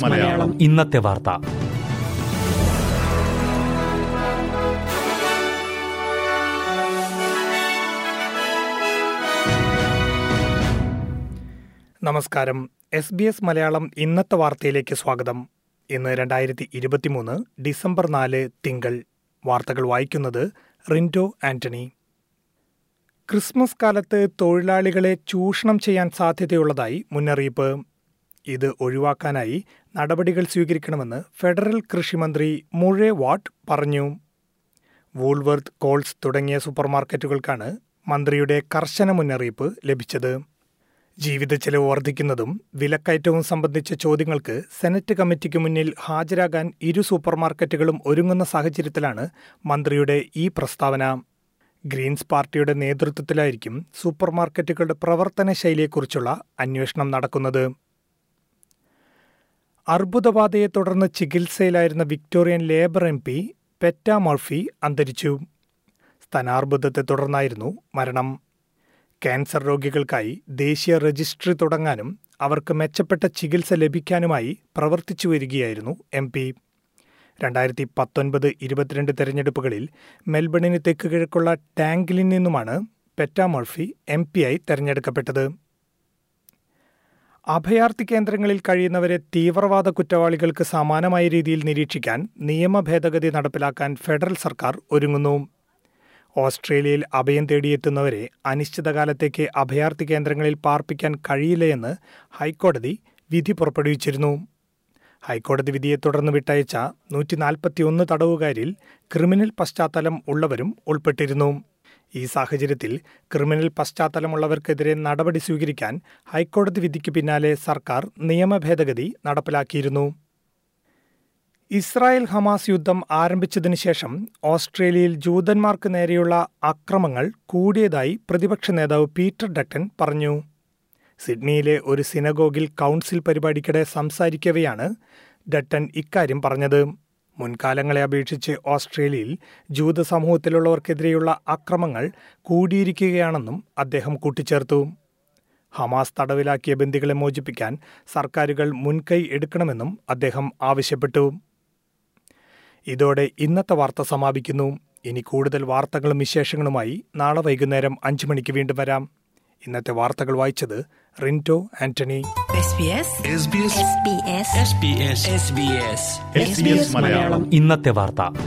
മലയാളം. ഇന്നത്തെ വാർത്ത. നമസ്കാരം. എസ് ബി എസ് മലയാളം ഇന്നത്തെ വാർത്തയിലേക്ക് സ്വാഗതം. ഇന്ന് രണ്ടായിരത്തി ഇരുപത്തിമൂന്ന് ഡിസംബർ നാല് തിങ്കൾ. വാർത്തകൾ വായിക്കുന്നത് റിൻഡോ ആന്റണി. ക്രിസ്മസ് കാലത്ത് തൊഴിലാളികളെ ചൂഷണം ചെയ്യാൻ സാധ്യതയുള്ളതായി മുന്നറിയിപ്പ്. ഇത് ഒഴിവാക്കാനായി നടപടികൾ സ്വീകരിക്കണമെന്ന് ഫെഡറൽ കൃഷിമന്ത്രി മുഴെ വാട്ട് പറഞ്ഞു. വൂൾവർത്ത് കോൾസ് തുടങ്ങിയ സൂപ്പർമാർക്കറ്റുകൾക്കാണ് മന്ത്രിയുടെ കർശന മുന്നറിയിപ്പ് ലഭിച്ചത്. ജീവിത ചെലവ് വർദ്ധിക്കുന്നതും വിലക്കയറ്റവും സംബന്ധിച്ച ചോദ്യങ്ങൾക്ക് സെനറ്റ് കമ്മിറ്റിക്ക് മുന്നിൽ ഹാജരാകാൻ ഇരു സൂപ്പർമാർക്കറ്റുകളും ഒരുങ്ങുന്ന സാഹചര്യത്തിലാണ് മന്ത്രിയുടെ ഈ പ്രസ്താവന. ഗ്രീൻസ് പാർട്ടിയുടെ നേതൃത്വത്തിലായിരിക്കും സൂപ്പർമാർക്കറ്റുകളുടെ പ്രവർത്തന ശൈലിയെക്കുറിച്ചുള്ള അന്വേഷണം നടക്കുന്നത്. അർബുദബാധയെ തുടർന്ന് ചികിത്സയിലായിരുന്ന വിക്ടോറിയൻ ലേബർ എം പി പെറ്റ അന്തരിച്ചു. സ്തനാർബുദത്തെ തുടർന്നായിരുന്നു മരണം. ക്യാൻസർ രോഗികൾക്കായി ദേശീയ രജിസ്ട്രി തുടങ്ങാനും അവർക്ക് മെച്ചപ്പെട്ട ചികിത്സ ലഭിക്കാനുമായി പ്രവർത്തിച്ചു വരികയായിരുന്നു എം രണ്ടായിരത്തി പത്തൊൻപത് ഇരുപത്തിരണ്ട് തെരഞ്ഞെടുപ്പുകളിൽ മെൽബണിന് തെക്ക് കിഴക്കുള്ള ടാങ്കിലിൽ നിന്നുമാണ് പെറ്റ എം എം പിയായി തെരഞ്ഞെടുക്കപ്പെട്ടത്. അഭയാർത്ഥി കേന്ദ്രങ്ങളിൽ കഴിയുന്നവരെ തീവ്രവാദ കുറ്റവാളികൾക്ക് സമാനമായ രീതിയിൽ നിരീക്ഷിക്കാൻ നിയമ ഭേദഗതി നടപ്പിലാക്കാൻ ഫെഡറൽ സർക്കാർ ഒരുങ്ങുന്നു. ഓസ്ട്രേലിയയിൽ അഭയം തേടിയെത്തുന്നവരെ അനിശ്ചിതകാലത്തേക്ക് അഭയാർത്ഥി കേന്ദ്രങ്ങളിൽ പാർപ്പിക്കാൻ കഴിയില്ലയെന്ന് ഹൈക്കോടതി വിധി പുറപ്പെടുവിച്ചിരുന്നു. ഹൈക്കോടതി വിധിയെ തുടർന്ന് വിട്ടയച്ച നൂറ്റി നാൽപ്പത്തിയൊന്ന് തടവുകാരിൽ ക്രിമിനൽ പശ്ചാത്തലം ഉള്ളവരും ഉൾപ്പെട്ടിരുന്നു. ഈ സാഹചര്യത്തിൽ ക്രിമിനൽ പശ്ചാത്തലമുള്ളവർക്കെതിരെ നടപടി സ്വീകരിക്കാൻ ഹൈക്കോടതി വിധിക്ക് പിന്നാലെ സർക്കാർ നിയമ ഭേദഗതി നടപ്പിലാക്കിയിരുന്നു. ഇസ്രായേൽ ഹമാസ് യുദ്ധം ആരംഭിച്ചതിനു ശേഷം ഓസ്ട്രേലിയയിൽ ജൂതന്മാർക്ക് നേരെയുള്ള അക്രമങ്ങൾ കൂടിയതായി പ്രതിപക്ഷ നേതാവ് പീറ്റർ ഡക്ടൻ പറഞ്ഞു. സിഡ്നിയിലെ ഒരു സിനഗോഗിൽ കൗൺസിൽ പരിപാടിക്കിടെ സംസാരിക്കവെയാണ് ഡട്ടൻ ഇക്കാര്യം പറഞ്ഞത്. മുൻകാലങ്ങളെ അപേക്ഷിച്ച് ഓസ്ട്രേലിയയിൽ ജൂത സമൂഹത്തിലുള്ളവർക്കെതിരെയുള്ള അക്രമങ്ങൾ കൂടിയിരിക്കുകയാണെന്നും അദ്ദേഹം കൂട്ടിച്ചേർത്തു. ഹമാസ് തടവിലാക്കിയ ബന്ദികളെ മോചിപ്പിക്കാൻ സർക്കാരുകൾ മുൻകൈ എടുക്കണമെന്നും അദ്ദേഹം ആവശ്യപ്പെട്ടു. ഇതോടെ ഇന്നത്തെ വാർത്ത സമാപിക്കുന്നു. ഇനി കൂടുതൽ വാർത്തകളും വിശേഷങ്ങളുമായി നാളെ വൈകുന്നേരം അഞ്ചു മണിക്ക് വീണ്ടും വരാം. ഇന്നത്തെ വാർത്തകൾ വായിച്ചത് റിന്റോ ആന്റണി. മലയാളം. ഇന്നത്തെ വാർത്ത.